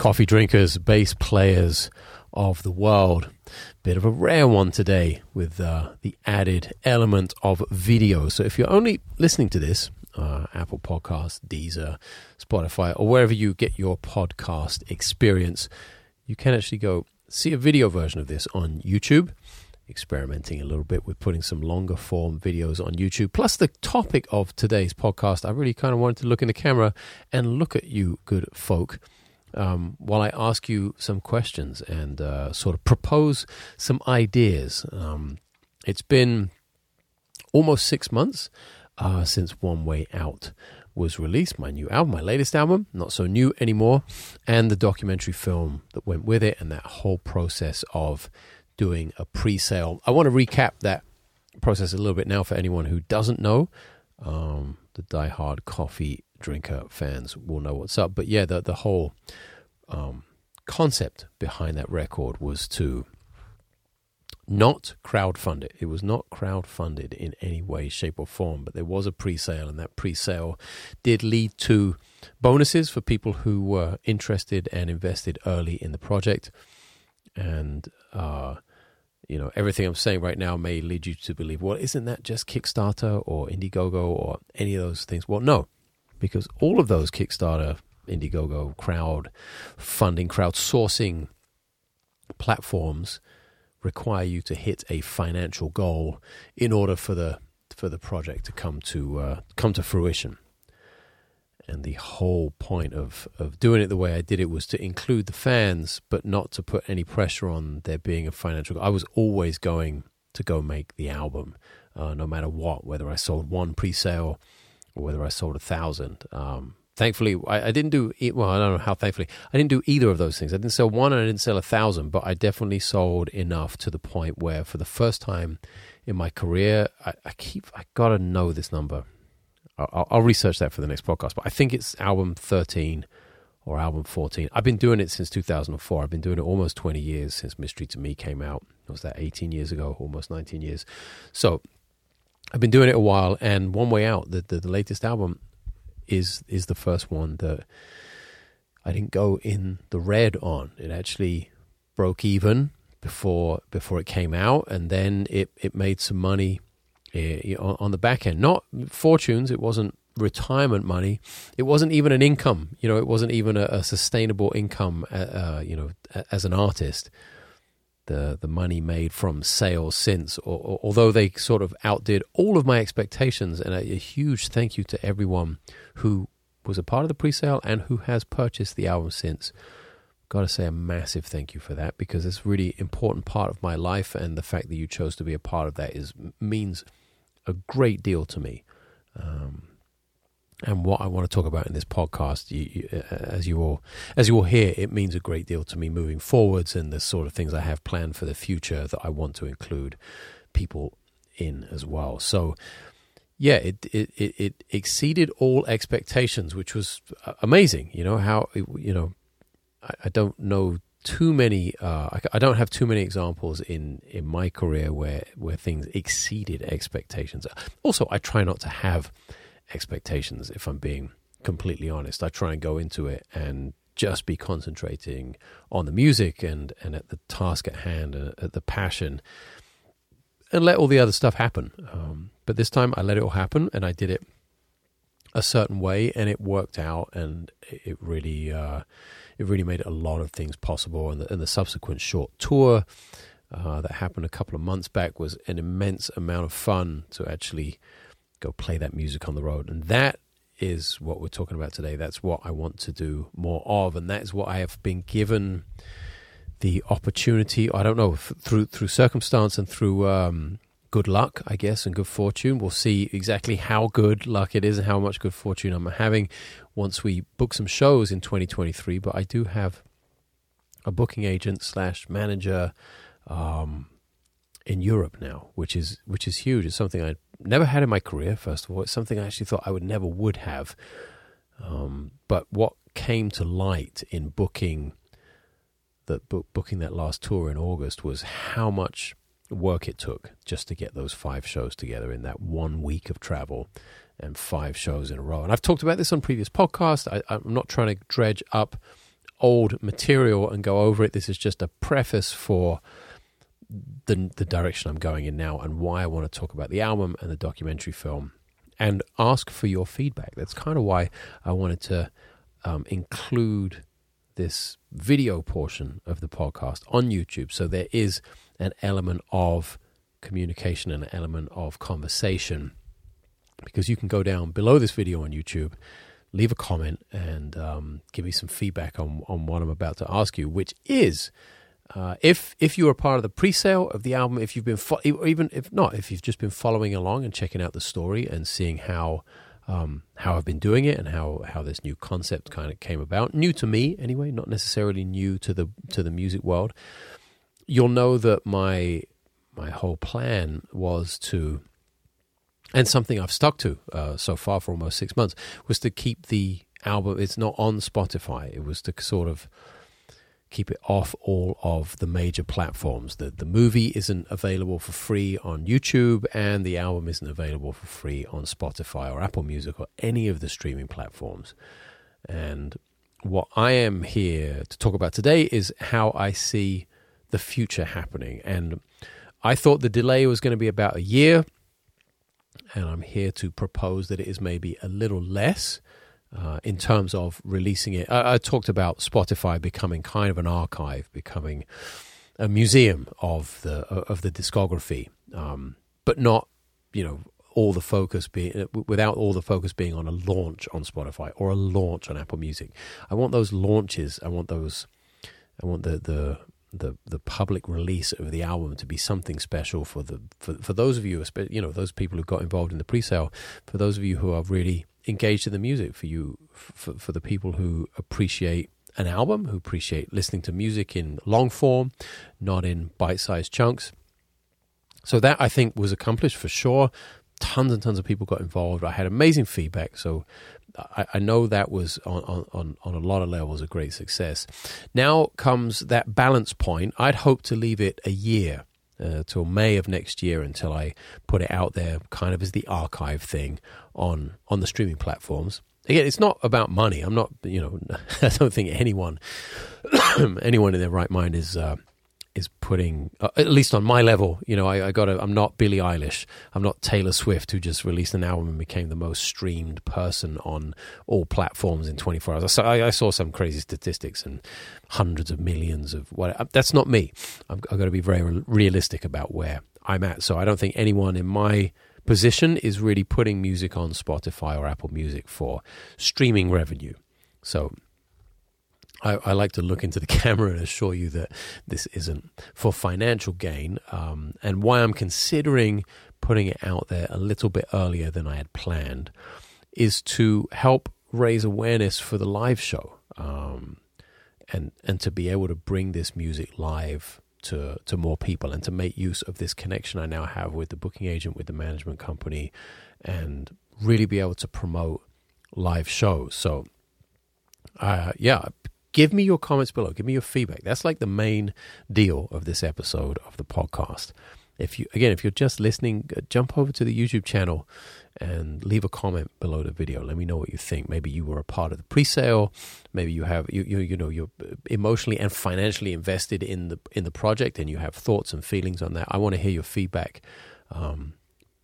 coffee drinkers, bass players of the world. Bit of a rare one today with uh, the added element of video. So if you're only listening to this, uh, Apple Podcasts, Deezer, Spotify, or wherever you get your podcast experience, you can actually go see a video version of this on YouTube. Experimenting a little bit with putting some longer form videos on YouTube. Plus, the topic of today's podcast, I really kind of wanted to look in the camera and look at you, good folk um, while I ask you some questions and uh, sort of propose some ideas. Um, it's been almost six months uh, since One Way Out was released, my new album, my latest album, not so new anymore, and the documentary film that went with it, and that whole process of doing a pre sale. I want to recap that process a little bit now for anyone who doesn't know. Um, the die-hard coffee drinker fans will know what's up. But yeah, the the whole um, concept behind that record was to not crowdfund it. It was not crowdfunded in any way, shape, or form, but there was a pre sale, and that pre sale did lead to bonuses for people who were interested and invested early in the project. And, uh, you know, everything I'm saying right now may lead you to believe, well, isn't that just Kickstarter or Indiegogo or any of those things? Well, no, because all of those Kickstarter, Indiegogo, crowd funding, crowdsourcing platforms require you to hit a financial goal in order for the for the project to come to uh, come to fruition. And the whole point of, of doing it the way I did it was to include the fans, but not to put any pressure on there being a financial. Goal. I was always going to go make the album, uh, no matter what, whether I sold one pre-sale or whether I sold a thousand. Um, thankfully, I, I, didn't do well. I don't know how thankfully I didn't do either of those things. I didn't sell one and I didn't sell a thousand, but I definitely sold enough to the point where, for the first time in my career, I, I keep I gotta know this number. I'll, I'll research that for the next podcast, but I think it's album thirteen or album 14. I've been doing it since 2004. I've been doing it almost 20 years since Mystery to Me came out. Was that 18 years ago? Almost 19 years. So I've been doing it a while, and One Way Out, the, the, the latest album, is is the first one that I didn't go in the red on. It actually broke even before before it came out, and then it it made some money uh, on the back end. Not fortunes. It wasn't retirement money. It wasn't even an income. You know, it wasn't even a, a sustainable income. Uh, uh you know, as an artist the the money made from sales since, or, or, although they sort of outdid all of my expectations. And a, a, huge thank you to everyone who was a part of the pre-sale and who has purchased the album since. Got to say a massive thank you for that because it's really important part of my life, and the fact that you chose to be a part of that is means a great deal to me. Um, and what I want to talk about in this podcast, you, you, uh, as you all as you all hear, it means a great deal to me moving forwards, and the sort of things I have planned for the future that I want to include people in as well. So, yeah, it it it, it exceeded all expectations, which was uh, amazing. You know how you know I, I don't know too many. Uh, I, I, don't have too many examples in in my career where where things exceeded expectations. Also, I try not to have expectations, if I'm being completely honest. I try and go into it and just be concentrating on the music and, and at the task at hand, and at the passion, and let all the other stuff happen. Um, but this time I let it all happen and I did it a certain way and it worked out and it really uh, it really made a lot of things possible and the, and the subsequent short tour uh, that happened a couple of months back was an immense amount of fun to actually go play that music on the road. And that is what we're talking about today. That's what I want to do more of, and that is what I have been given the opportunity. I don't know through through circumstance and through um, good luck, I guess, and good fortune. We'll see exactly how good luck it is and how much good fortune I'm having once we book some shows in 2023. But I do have a booking agent slash manager um, in Europe now, which is which is huge. It's something I never had in my career. First of all, it's something I actually thought I would never would have. Um, but what came to light in booking that book, booking that last tour in August was how much work it took just to get those five shows together in that one week of travel and five shows in a row. And I've talked about this on previous podcasts. I, I'm not trying to dredge up old material and go over it. This is just a preface for the the direction I'm going in now and why I want to talk about the album and the documentary film and ask for your feedback. That's kind of why I wanted to um, include this video portion of the podcast on YouTube. So there is an element of communication and an element of conversation because you can go down below this video on YouTube, leave a comment, and um, give me some feedback on, on what I'm about to ask you, which is. Uh, if if you are part of the pre-sale of the album, if you've been fo- even if not, if you've just been following along and checking out the story and seeing how um, how I've been doing it and how how this new concept kind of came about, new to me anyway, not necessarily new to the to the music world, you'll know that my my whole plan was to and something I've stuck to uh, so far for almost six months was to keep the album. It's not on Spotify. It was to sort of keep it off all of the major platforms. The the movie isn't available for free on YouTube, and the album isn't available for free on Spotify or Apple Music or any of the streaming platforms. And what I am here to talk about today is how I see the future happening. And I thought the delay was going to be about a year and I'm here to propose that it is maybe a little less uh, in terms of releasing it. I, I, talked about Spotify becoming kind of an archive, becoming a museum of the of the discography, um, but not you know all the focus being without all the focus being on a launch on Spotify or a launch on Apple Music. I want those launches. I want those. I want the the the the public release of the album to be something special for the for, for those of you you know those people who got involved in the pre-sale for those of you who are really engaged in the music for you for, for the people who appreciate an album who appreciate listening to music in long form not in bite-sized chunks so that I think was accomplished for sure tons and tons of people got involved I had amazing feedback so I, I know that was on, on, on a lot of levels a great success. Now comes that balance point. I'd hope to leave it a year uh, till May of next year until I put it out there, kind of as the archive thing on on the streaming platforms. Again, it's not about money. I'm not, you know, I don't think anyone anyone in their right mind is uh, is putting, uh, at least on my level, you know, I, I got I'm not Billie Eilish. I'm not Taylor Swift, who just released an album and became the most streamed person on all platforms in 24 hours. I, I saw some crazy statistics and hundreds of millions of what. Uh, that's not me. I've, I've got to be very realistic about where I'm at. So I don't think anyone in my position is really putting music on Spotify or Apple Music for streaming revenue. So I, I, like to look into the camera and assure you that this isn't for financial gain, um, and why I'm considering putting it out there a little bit earlier than I had planned is to help raise awareness for the live show, um, and and to be able to bring this music live to to more people, and to make use of this connection I now have with the booking agent, with the management company, and really be able to promote live shows. So. Uh, yeah, give me your comments below. Give me your feedback. That's like the main deal of this episode of the podcast. If you again, if you're just listening, uh, jump over to the YouTube channel and leave a comment below the video. Let me know what you think. Maybe you were a part of the pre-sale. Maybe you have you you you know you're emotionally and financially invested in the in the project, and you have thoughts and feelings on that. I want to hear your feedback. Um,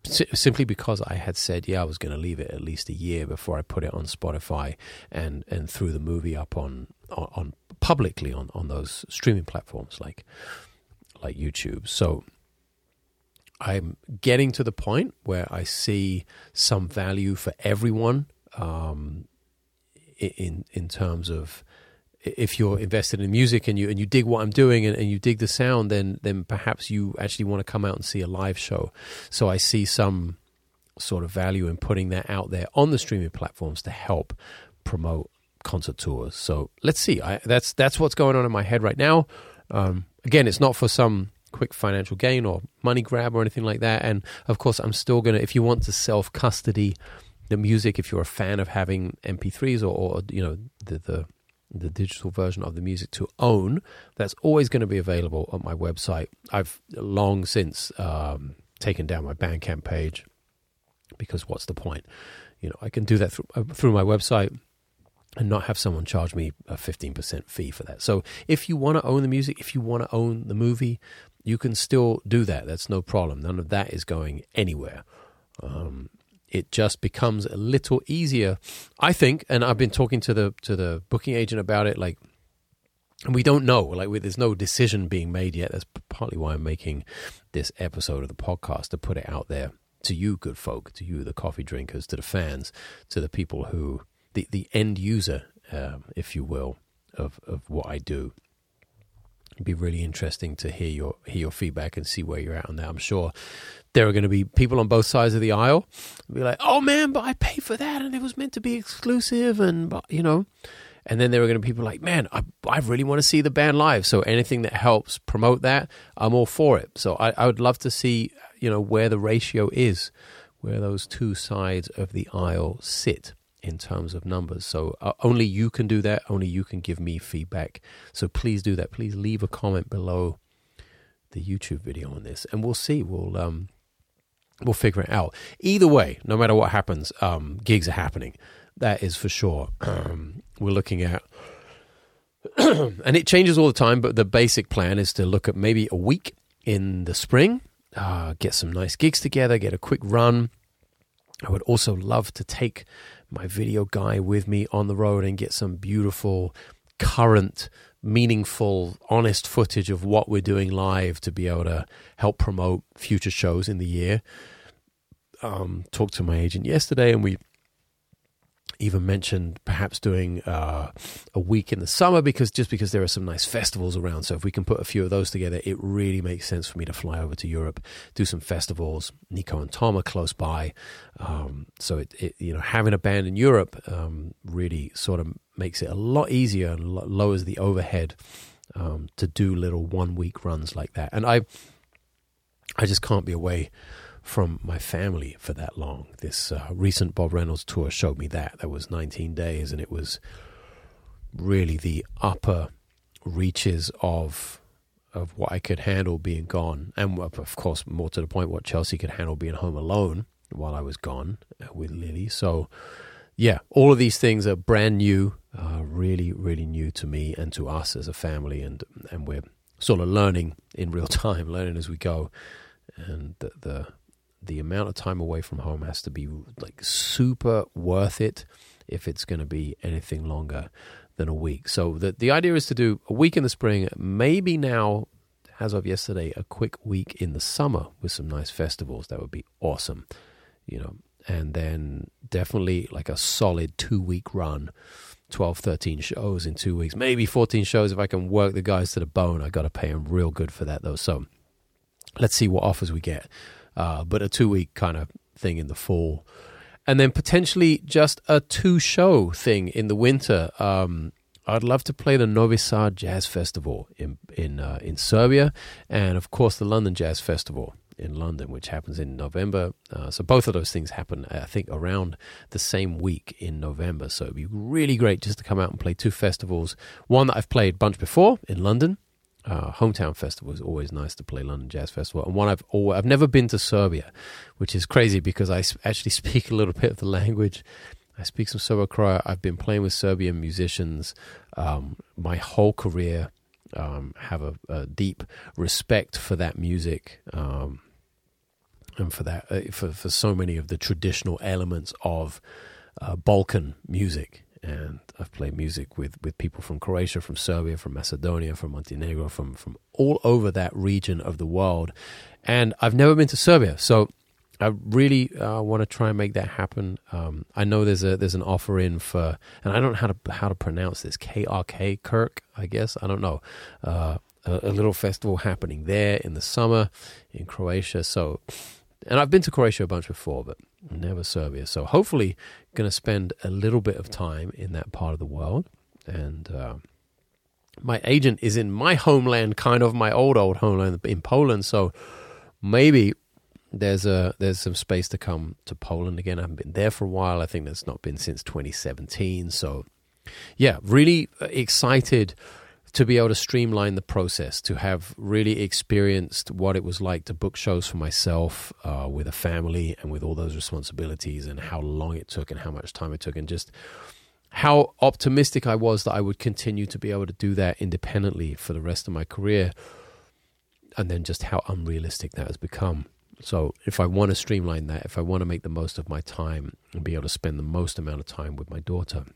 simply because I had said, yeah, I was going to leave it at least a year before I put it on Spotify and and threw the movie up on on, on publicly on on those streaming platforms like like YouTube. So I'm getting to the point where I see some value for everyone um, in in terms of if you're invested in music and you and you dig what I'm doing and, and, you dig the sound, then then perhaps you actually want to come out and see a live show. So I see some sort of value in putting that out there on the streaming platforms to help promote concert tours. So let's see. I, that's that's what's going on in my head right now. Um, again, it's not for some quick financial gain or money grab or anything like that. And of course, I'm still gonna. If you want to self custody the music, if you're a fan of having MP3s or, or you know the the the digital version of the music to own, that's always going to be available on my website. I've long since um, taken down my Bandcamp page because what's the point? You know, I can do that through, uh, through my website. and not have someone charge me a 15% fee for that. So if you want to own the music, if you want to own the movie, you can still do that. That's no problem. None of that is going anywhere. Um, it just becomes a little easier, I think. And I've been talking to the to the booking agent about it. Like, we don't know. Like, we, there's no decision being made yet. That's partly why I'm making this episode of the podcast to put it out there to you, good folk, to you, the coffee drinkers, to the fans, to the people who the the end user, um, if you will, of of what I do. It'd be really interesting to hear your hear your feedback and see where you're at on that. I'm sure there are going to be people on both sides of the aisle be like, "Oh man, but I paid for that and it was meant to be exclusive," and but you know. And then there are going to be people like, man, I, I really want to see the band live. So anything that helps promote that, I'm all for it. So I, I would love to see, you know, where the ratio is, where those two sides of the aisle sit in terms of numbers. So uh, only you can do that. Only you can give me feedback. So please do that. Please leave a comment below the YouTube video on this, and we'll see. We'll um, we'll figure it out. Either way, no matter what happens, um, gigs are happening. That is for sure. Um, we're looking at. and it changes all the time, but the basic plan is to look at maybe a week in the spring, uh, get some nice gigs together, get a quick run. I would also love to take my video guy with me on the road and get some beautiful, current, meaningful, honest footage of what we're doing live to be able to help promote future shows in the year. Um, talked to my agent yesterday, and we even mentioned perhaps doing uh, a week in the summer because just because there are some nice festivals around. So if we can put a few of those together, it really makes sense for me to fly over to Europe, do some festivals. Nico and Tom are close by, um, so it, it, you know having a band in Europe um, really sort of makes it a lot easier and lowers the overhead um, to do little one week runs like that. And I, I just can't be away from my family for that long. This uh, recent Bob Reynolds tour showed me that. That was 19 days, and it was really the upper reaches of of what I could handle being gone, and of course, more to the point, what Chelsea could handle being home alone while I was gone uh, with Lily. So, yeah, all of these things are brand new, uh, really, really new to me and to us as a family, and and we're sort of learning in real time, learning as we go, and the, the the amount of time away from home has to be like super worth it if it's going to be anything longer than a week. So the the idea is to do a week in the spring, maybe now as of yesterday a quick week in the summer with some nice festivals. That would be awesome. You know, and then definitely like a solid 2 week run. 12, 13 shows in two weeks, maybe 14 shows if I can work the guys to the bone. I got to pay them real good for that though. So let's see what offers we get uh, but a two week kind of thing in the fall. And then potentially just a two show thing in the winter. Um, I'd love to play the Novi Sad Jazz Festival in in uh, in Serbia, and of course the London Jazz Festival in London, which happens in November. Uh, so both of those things happen, I think, around the same week in November. So it'd be really great just to come out and play two festivals. One that I've played a bunch before in London, uh, hometown festival is always nice to play London Jazz Festival, and one I've always, I've never been to Serbia, which is crazy because I actually speak a little bit of the language. I speak some Serbo Croat. I've been playing with Serbian musicians um, my whole career. Um, have a, a, deep respect for that music um, and for that uh, for for so many of the traditional elements of uh, Balkan music and I've played music with, with people from Croatia, from Serbia, from Macedonia, from Montenegro, from from all over that region of the world, and I've never been to Serbia, so I really uh, want to try and make that happen. Um, I know there's a there's an offer in for, and I don't know how to how to pronounce this KRK Kirk, I guess I don't know. Uh, a, a little festival happening there in the summer in Croatia, so and I've been to Croatia a bunch before, but never Serbia. So hopefully, going to spend a little bit of time in that part of the world. And uh, my agent is in my homeland, kind of my old old homeland in Poland. So maybe there's a there's some space to come to Poland again. I haven't been there for a while. I think that's not been since 2017. So yeah, really excited to be able to streamline the process, to have really experienced what it was like to book shows for myself uh, with a family and with all those responsibilities, and how long it took and how much time it took, and just how optimistic I was that I would continue to be able to do that independently for the rest of my career, and then just how unrealistic that has become. So, if I want to streamline that, if I want to make the most of my time and be able to spend the most amount of time with my daughter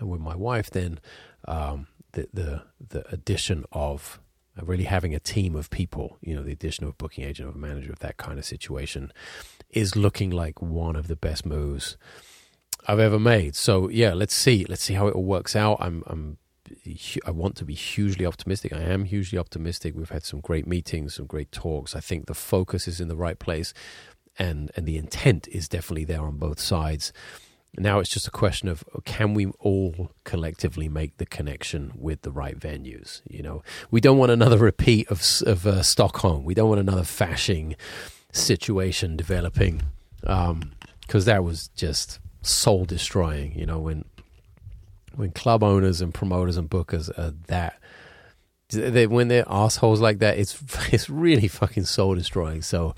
and with my wife, then um, the, the the addition of uh, really having a team of people, you know, the addition of a booking agent or a manager of that kind of situation, is looking like one of the best moves I've ever made. So yeah, let's see. Let's see how it all works out. I'm I'm I want to be hugely optimistic. I am hugely optimistic. We've had some great meetings, some great talks. I think the focus is in the right place, and and the intent is definitely there on both sides. Now it's just a question of can we all collectively make the connection with the right venues? You know, we don't want another repeat of of uh, Stockholm. We don't want another Fasching situation developing because um, that was just soul destroying. You know, when when club owners and promoters and bookers are that they, when they're assholes like that, it's it's really fucking soul destroying. So,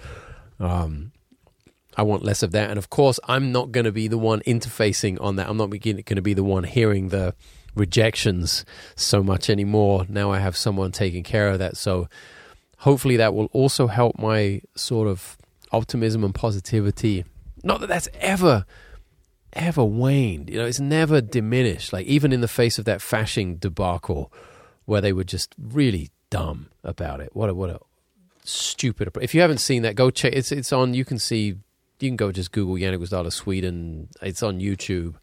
um, I want less of that. And of course, I'm not going to be the one interfacing on that. I'm not going to be the one hearing the rejections so much anymore. Now I have someone taking care of that. So, hopefully, that will also help my sort of optimism and positivity. Not that that's ever ever waned. You know, it's never diminished. Like even in the face of that Fasching debacle, where they were just really dumb about it. What a what a stupid. If you haven't seen that, go check. It's it's on. You can see. You can go just Google Janek Gwizdala Sweden. It's on YouTube.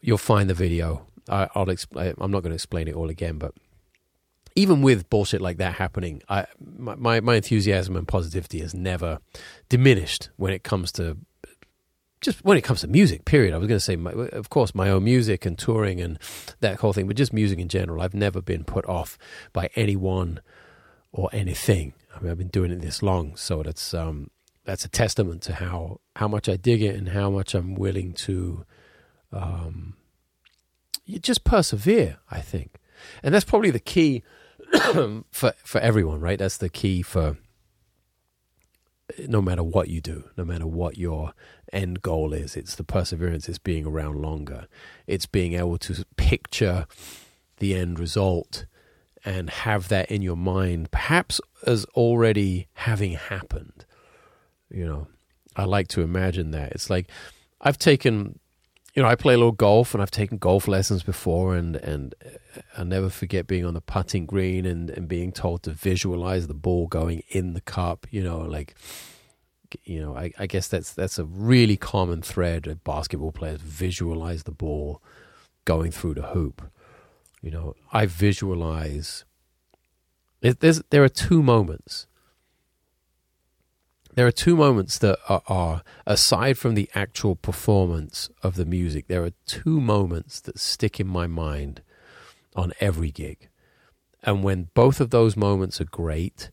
You'll find the video. I, will explain. I'm not going to explain it all again, but even with bullshit like that happening, I my my enthusiasm and positivity has never diminished when it comes to just when it comes to music, period. I was going to say, my, of course, my own music and touring and that whole thing, but just music in general. I've never been put off by anyone or anything. I mean, I've been doing it this long, so that's um, that's a testament to how how much I dig it and how much I'm willing to um, just persevere. I think, and that's probably the key for for everyone, right? That's the key for no matter what you do, no matter what your end goal is. It's the perseverance, it's being around longer, it's being able to picture the end result and have that in your mind, perhaps as already having happened. You know, I like to imagine that. It's like I've taken, you know, I play a little golf and I've taken golf lessons before, and and uh, I never forget being on the putting green and and being told to visualize the ball going in the cup. You know, like you know, I, I guess that's that's a really common thread that basketball players visualize the ball going through the hoop. You know, I visualize. There's there are two moments. There are two moments that are, are aside from the actual performance of the music. There are two moments that stick in my mind on every gig, and when both of those moments are great,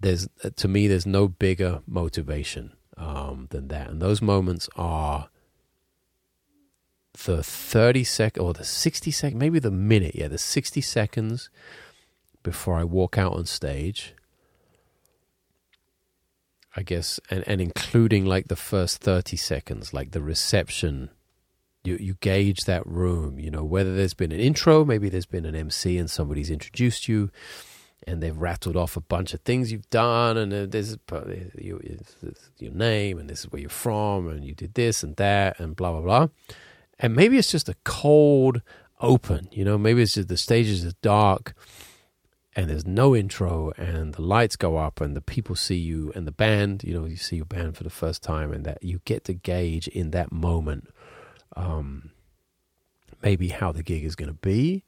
there's to me there's no bigger motivation um, than that, and those moments are the 30 second or the 60 second, maybe the minute, yeah, the 60 seconds before I walk out on stage. I guess, and, and including like the first 30 seconds, like the reception, you, you gauge that room, you know, whether there's been an intro, maybe there's been an MC and somebody's introduced you, and they've rattled off a bunch of things you've done, and uh, this is your, your name, and this is where you're from, and you did this and that, and blah blah blah. And maybe it's just a cold open, you know. Maybe it's just the stages are dark, and there's no intro, and the lights go up, and the people see you, and the band, you know, you see your band for the first time, and that you get to gauge in that moment, um, maybe how the gig is going to be,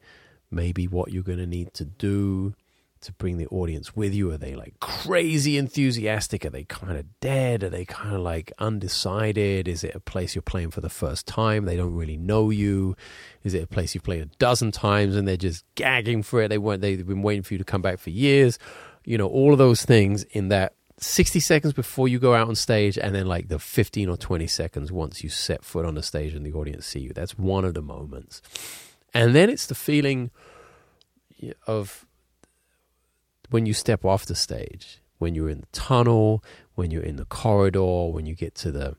maybe what you're going to need to do to bring the audience with you? Are they like crazy enthusiastic? Are they kind of dead? Are they kind of like undecided? Is it a place you're playing for the first time? They don't really know you. Is it a place you've played a dozen times and they're just gagging for it? They weren't. They've been waiting for you to come back for years. You know, all of those things in that 60 seconds before you go out on stage, and then like the 15 or 20 seconds once you set foot on the stage and the audience see you. That's one of the moments. And then it's the feeling of when you step off the stage, when you're in the tunnel, when you're in the corridor, when you get to the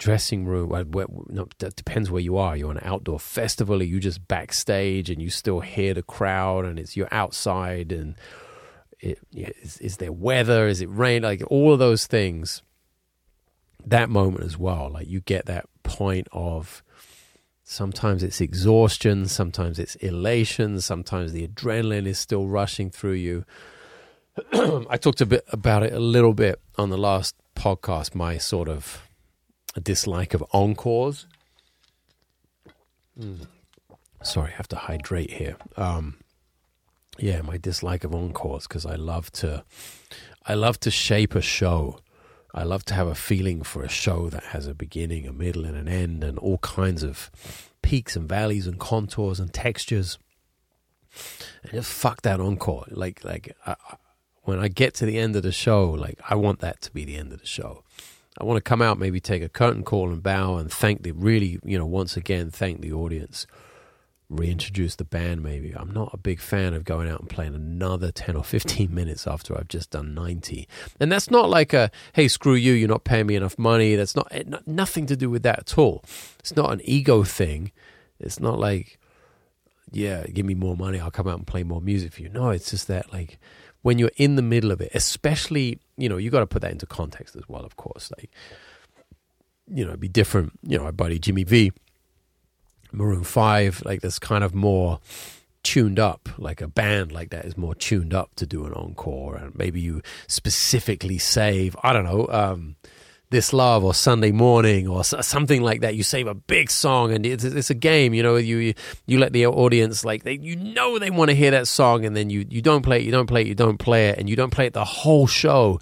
dressing room. Uh, where, where, no, that depends where you are. You're on an outdoor festival, or you just backstage, and you still hear the crowd, and it's you're outside, and it, is, is there weather? Is it rain? Like all of those things. That moment as well, like you get that point of sometimes it's exhaustion, sometimes it's elation, sometimes the adrenaline is still rushing through you. I talked a bit about it a little bit on the last podcast, my sort of dislike of encores. Mm. Sorry, I have to hydrate here. Um, yeah, my dislike of encores because I love to, I love to shape a show. I love to have a feeling for a show that has a beginning, a middle, and an end, and all kinds of peaks and valleys and contours and textures. And just fuck that encore. Like, like I, when I get to the end of the show, like I want that to be the end of the show. I want to come out, maybe take a curtain call and bow and thank the really, you know, once again, thank the audience reintroduce the band maybe. I'm not a big fan of going out and playing another 10 or 15 minutes after I've just done 90. And that's not like a, hey, screw you, you're not paying me enough money. That's not, eh, nothing to do with that at all. It's not an ego thing. It's not like, yeah, give me more money, I'll come out and play more music for you. No, it's just that, like, when you're in the middle of it, especially, you know, you got to put that into context as well, of course. Like, you know, it'd be different. You know, our buddy Jimmy V Maroon 5, like that's kind of more tuned up, like a band like that is more tuned up to do an encore. And maybe you specifically save, I don't know, um, this love or Sunday morning or something like that. You save a big song and it's, it's a game. You know, you you let the audience like they you know they want to hear that song and then you you don't play it, you don't play it, you don't play it, and you don't play it the whole show.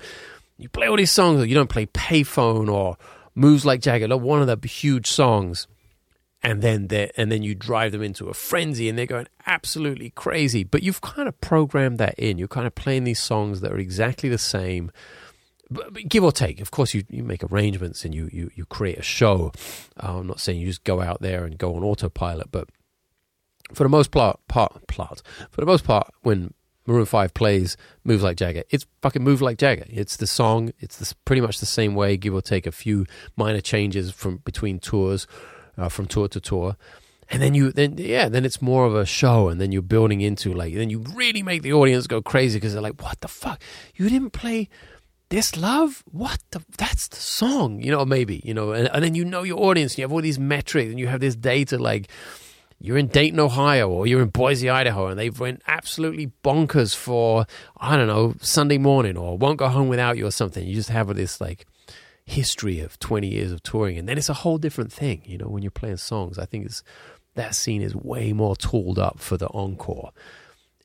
You play all these songs, you don't play Payphone or Moves Like Jagger, one of the huge songs and then they and then you drive them into a frenzy and they're going absolutely crazy but you've kind of programmed that in you're kind of playing these songs that are exactly the same give or take of course you, you make arrangements and you, you, you create a show uh, i'm not saying you just go out there and go on autopilot but for the most part, part plot for the most part when Maroon 5 plays Moves Like Jagger. It's fucking Move Like Jagger. It's the song. It's the, pretty much the same way, give or take a few minor changes from between tours uh, from tour to tour. And then you, then yeah, then it's more of a show, and then you're building into like, then you really make the audience go crazy because they're like, "What the fuck? You didn't play this love? What the? That's the song, you know? Maybe you know, and, and then you know your audience. You have all these metrics, and you have this data like you're in Dayton, Ohio, or you're in Boise, Idaho, and they've went absolutely bonkers for I don't know Sunday morning, or won't go home without you, or something. You just have this like history of 20 years of touring. And then it's a whole different thing, you know, when you're playing songs. I think it's, that scene is way more tooled up for the encore.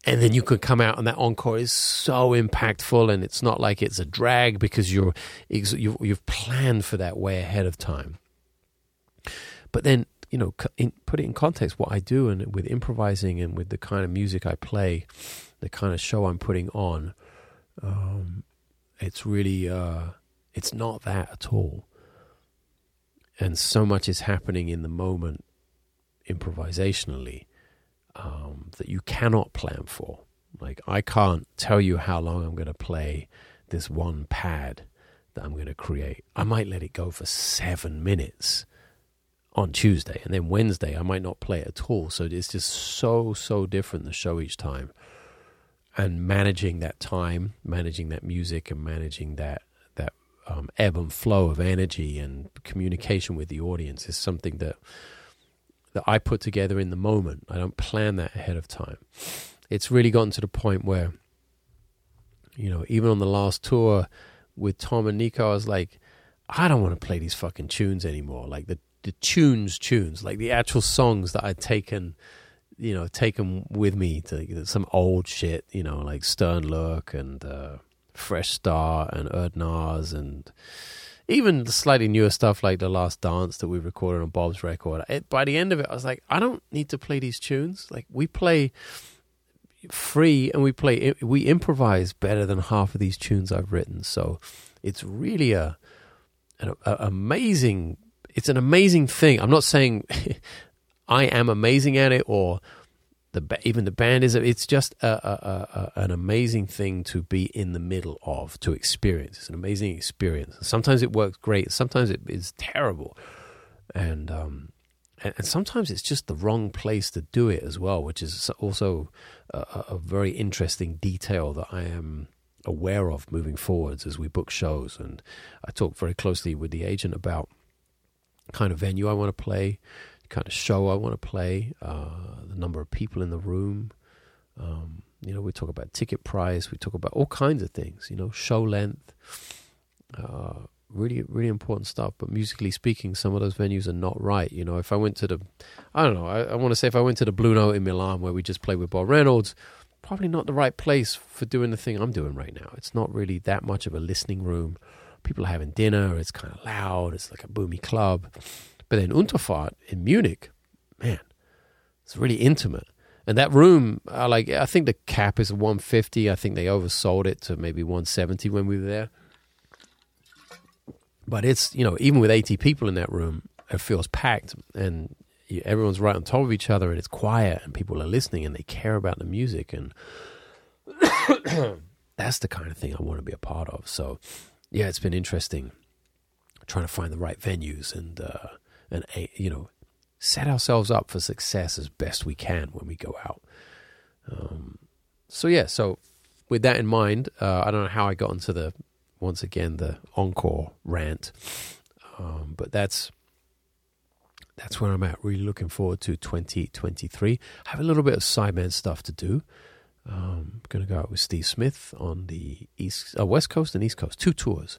And then you could come out and that encore is so impactful and it's not like it's a drag because you're, you've planned for that way ahead of time. But then, you know, in, put it in context what I do and with improvising and with the kind of music I play, the kind of show I'm putting on, um, it's really, uh, it's not that at all. And so much is happening in the moment improvisationally um, that you cannot plan for. Like, I can't tell you how long I'm going to play this one pad that I'm going to create. I might let it go for seven minutes on Tuesday, and then Wednesday I might not play it at all. So it's just so, so different the show each time. And managing that time, managing that music, and managing that um, ebb and flow of energy and communication with the audience is something that that I put together in the moment. I don't plan that ahead of time. It's really gotten to the point where, you know, even on the last tour with Tom and Nico, I was like, I don't want to play these fucking tunes anymore. Like the the tunes, tunes, like the actual songs that I'd taken, you know, taken with me to some old shit, you know, like Stern Look and. Uh, Fresh Start and Erdnars and even the slightly newer stuff like The Last Dance that we recorded on Bob's record. It, by the end of it, I was like, I don't need to play these tunes. Like we play free and we play we improvise better than half of these tunes I've written. So it's really a an a, amazing. It's an amazing thing. I'm not saying I am amazing at it or the even the band is it's just a, a, a, an amazing thing to be in the middle of to experience. It's an amazing experience. Sometimes it works great sometimes it is terrible. And um and, and sometimes it's just the wrong place to do it as well which is also a, a very interesting detail that I am aware of moving forwards as we book shows. And I talk very closely with the agent about kind of venue I want to play kind of show I want to play, uh, the number of people in the room. Um, you know, we talk about ticket price, we talk about all kinds of things. You know, show length, uh, really, really important stuff. But musically speaking, some of those venues are not right. You know, if I went to the, I don't know, I, I want to say if I went to the Blue Note in Milan where we just played with Bob Reynolds, probably not the right place for doing the thing I'm doing right now. It's not really that much of a listening room. People are having dinner. It's kind of loud. It's like a boomy club. But then Unterfahrt in Munich, man, it's really intimate. And that room, I like, I think the cap is 150. I think they oversold it to maybe 170 when we were there. But it's, you know, even with 80 people in that room, it feels packed and everyone's right on top of each other and it's quiet and people are listening and they care about the music. And that's the kind of thing I want to be a part of. So, yeah, it's been interesting trying to find the right venues and, uh, and you know set ourselves up for success as best we can when we go out. Um, so yeah, so with that in mind, uh, I don't know how I got into the once again the encore rant, um, but that's that's where I'm at. Really looking forward to 2023. I have a little bit of sideman stuff to do. Um, going to go out with Steve Smith on the east, uh, west coast and east coast, two tours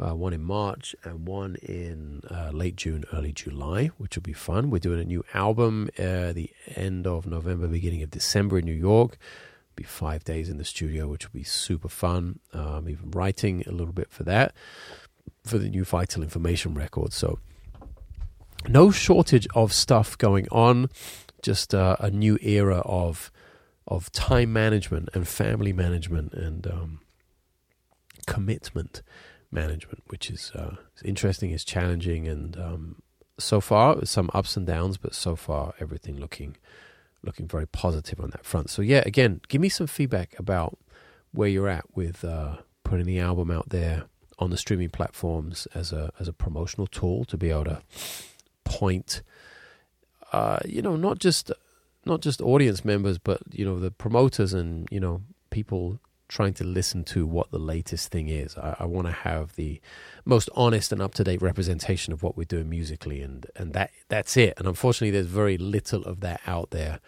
uh, one in March and one in uh, late June, early July, which will be fun. We're doing a new album uh, the end of November, beginning of December in New York. Be five days in the studio, which will be super fun. I'm even writing a little bit for that for the new Vital Information record. So no shortage of stuff going on. Just uh, a new era of of time management and family management and um, commitment management, which is uh, interesting, is challenging, and um, so far some ups and downs, but so far everything looking looking very positive on that front. So yeah, again, give me some feedback about where you're at with uh, putting the album out there on the streaming platforms as a as a promotional tool to be able to point, uh, you know, not just not just audience members, but you know the promoters and you know people trying to listen to what the latest thing is. I, I want to have the most honest and up to date representation of what we're doing musically, and and that that's it. And unfortunately, there's very little of that out there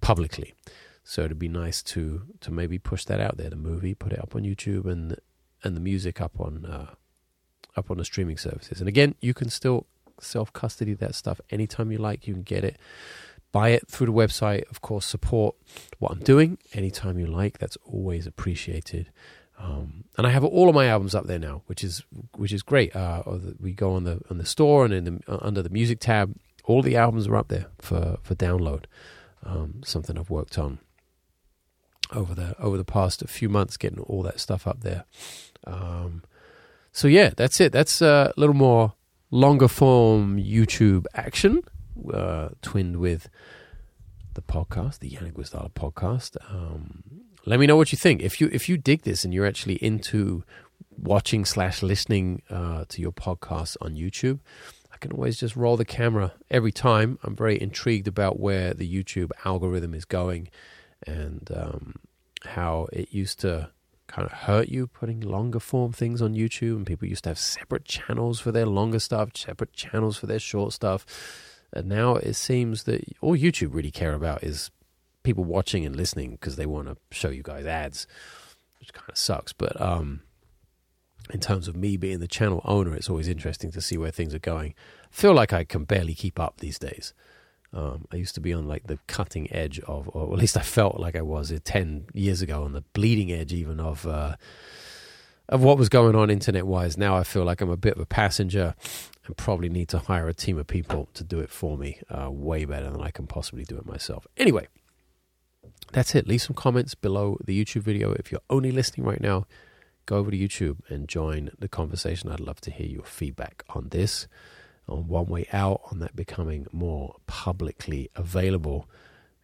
publicly. So it'd be nice to to maybe push that out there. The movie, put it up on YouTube, and and the music up on uh, up on the streaming services. And again, you can still self custody that stuff anytime you like. You can get it buy it through the website. Of course, support what I'm doing anytime you like. That's always appreciated. Um, and I have all of my albums up there now, which is which is great. Uh, we go on the on the store and in the, uh, under the music tab, all the albums are up there for for download. Um, something I've worked on over the over the past a few months, getting all that stuff up there. Um, so yeah, that's it. That's a little more longer form YouTube action uh, twinned with the podcast, the Janek Gwizdala podcast. Um, let me know what you think. If you if you dig this and you're actually into watching slash listening uh, to your podcast on YouTube, I can always just roll the camera every time. I'm very intrigued about where the YouTube algorithm is going and um, how it used to kind of hurt you putting longer form things on YouTube. And people used to have separate channels for their longer stuff, separate channels for their short stuff. And now it seems that all YouTube really care about is people watching and listening because they want to show you guys ads, which kind of sucks. But um, in terms of me being the channel owner, it's always interesting to see where things are going. I feel like I can barely keep up these days. Um, I used to be on like the cutting edge of, or at least I felt like I was uh, 10 years ago on the bleeding edge even of, uh, of what was going on internet wise. Now I feel like I'm a bit of a passenger and probably need to hire a team of people to do it for me uh, way better than I can possibly do it myself. Anyway, that's it. Leave some comments below the YouTube video. If you're only listening right now, go over to YouTube and join the conversation. I'd love to hear your feedback on this, on One Way Out, on that becoming more publicly available,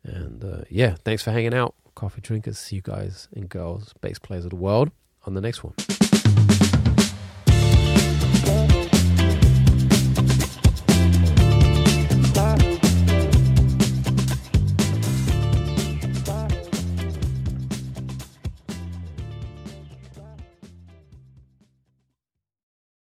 And uh, yeah, thanks for hanging out, coffee drinkers. See you guys and girls, bass players of the world, on the next one.